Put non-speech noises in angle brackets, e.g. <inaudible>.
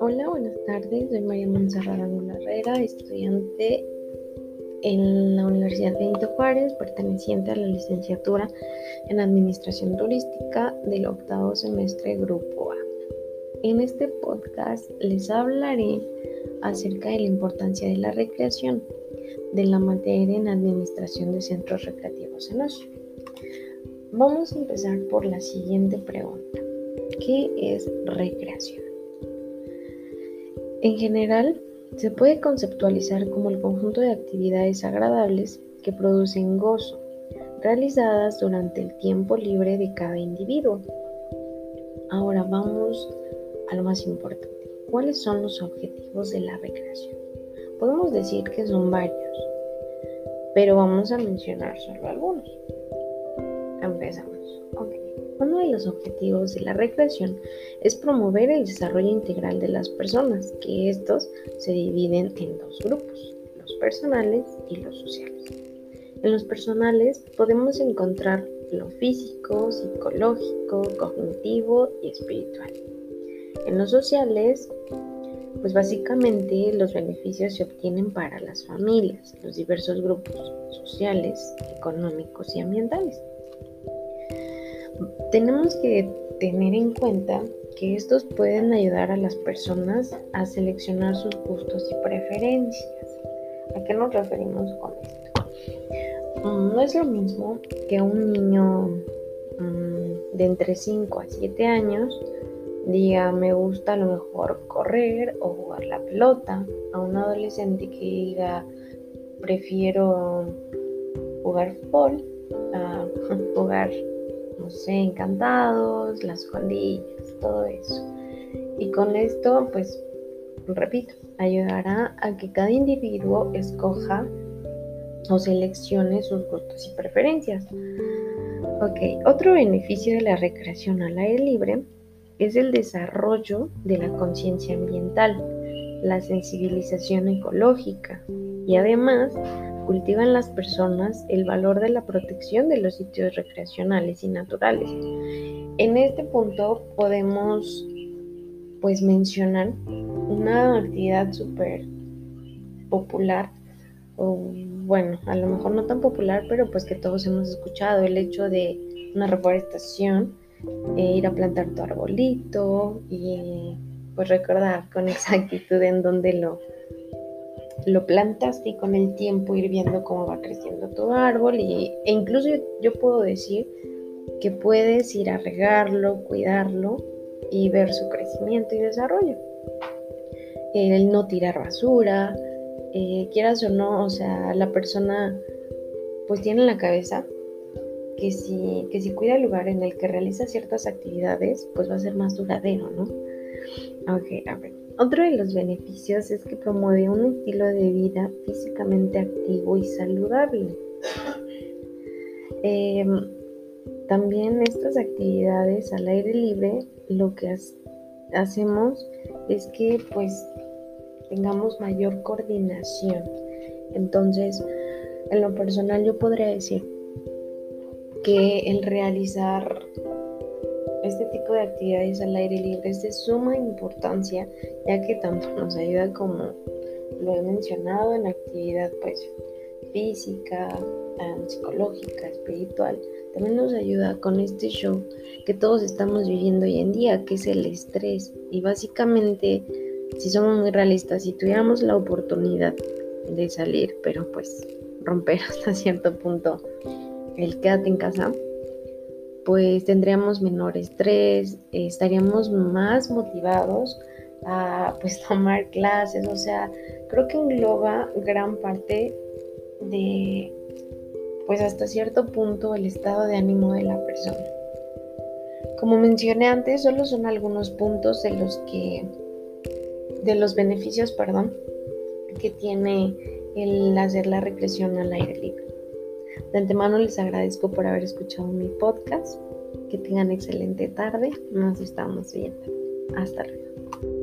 Hola, buenas tardes. Soy María Monserrat Angulo Herrera, estudiante en la Universidad Benito Juárez, perteneciente a la licenciatura en Administración Turística del octavo semestre Grupo A. En este podcast les hablaré acerca de la importancia de la recreación de la materia en Administración de Centros Recreativos en ocio. Vamos a empezar por la siguiente pregunta. ¿Qué es recreación? En general, se puede conceptualizar como el conjunto de actividades agradables que producen gozo, realizadas durante el tiempo libre de cada individuo. Ahora vamos a lo más importante. ¿Cuáles son los objetivos de la recreación? Podemos decir que son varios, pero vamos a mencionar solo algunos. Empezamos. Uno de los objetivos de la recreación es promover el desarrollo integral de las personas, que estos se dividen en dos grupos, los personales y los sociales. En los personales podemos encontrar lo físico, psicológico, cognitivo y espiritual. En los sociales, pues básicamente los beneficios se obtienen para las familias, los diversos grupos sociales, económicos y ambientales tenemos que tener en cuenta que estos pueden ayudar a las personas a seleccionar sus gustos y preferencias. ¿A qué nos referimos con esto? Mm, no es lo mismo que un niño mm, de entre 5 a 7 años diga me gusta a lo mejor correr o jugar la pelota, a un adolescente que diga prefiero jugar fútbol a <laughs> jugar encantados, las escondillas, todo eso. Y con esto, pues, repito, ayudará a que cada individuo escoja o seleccione sus gustos y preferencias. Ok, otro beneficio de la recreación al aire libre es el desarrollo de la conciencia ambiental, la sensibilización ecológica y además cultivan las personas el valor de la protección de los sitios recreacionales y naturales. En este punto podemos pues mencionar una actividad súper popular o bueno, a lo mejor no tan popular, pero pues que todos hemos escuchado, el hecho de una reforestación, eh, ir a plantar tu arbolito y pues recordar con <laughs> exactitud en dónde lo, lo plantas y con el tiempo ir viendo cómo va creciendo tu árbol y, e incluso yo, puedo decir que puedes ir a regarlo, cuidarlo y ver su crecimiento y desarrollo. El no tirar basura, eh, quieras o no, o sea, la persona pues tiene en la cabeza que si, que si cuida el lugar en el que realiza ciertas actividades, pues va a ser más duradero, ¿no? Ok, a ver. Otro de los beneficios es que promueve un estilo de vida físicamente activo y saludable. Em, también estas actividades al aire libre lo que hacemos es que pues tengamos mayor coordinación. Entonces, en lo personal yo podría decir que el realizar tipo de actividades al aire libre es de suma importancia, ya que tanto nos ayuda como lo he mencionado en actividad pues física, psicológica, espiritual, también nos ayuda con este show que todos estamos viviendo hoy en día, que es el estrés. Y básicamente, si somos muy realistas, si tuviéramos la oportunidad de salir, pero pues romper <laughs> hasta cierto punto el quédate en casa, pues tendríamos menor estrés, estaríamos más motivados a pues <laughs> tomar clases, o sea, creo que engloba gran parte de pues hasta cierto punto el estado de ánimo de la persona. Como mencioné antes, solo son algunos puntos de los que de los beneficios, perdón, que tiene el hacer la recreación al aire libre. De antemano les agradezco por haber escuchado mi podcast. Que tengan excelente tarde. Nos estamos viendo. Hasta luego.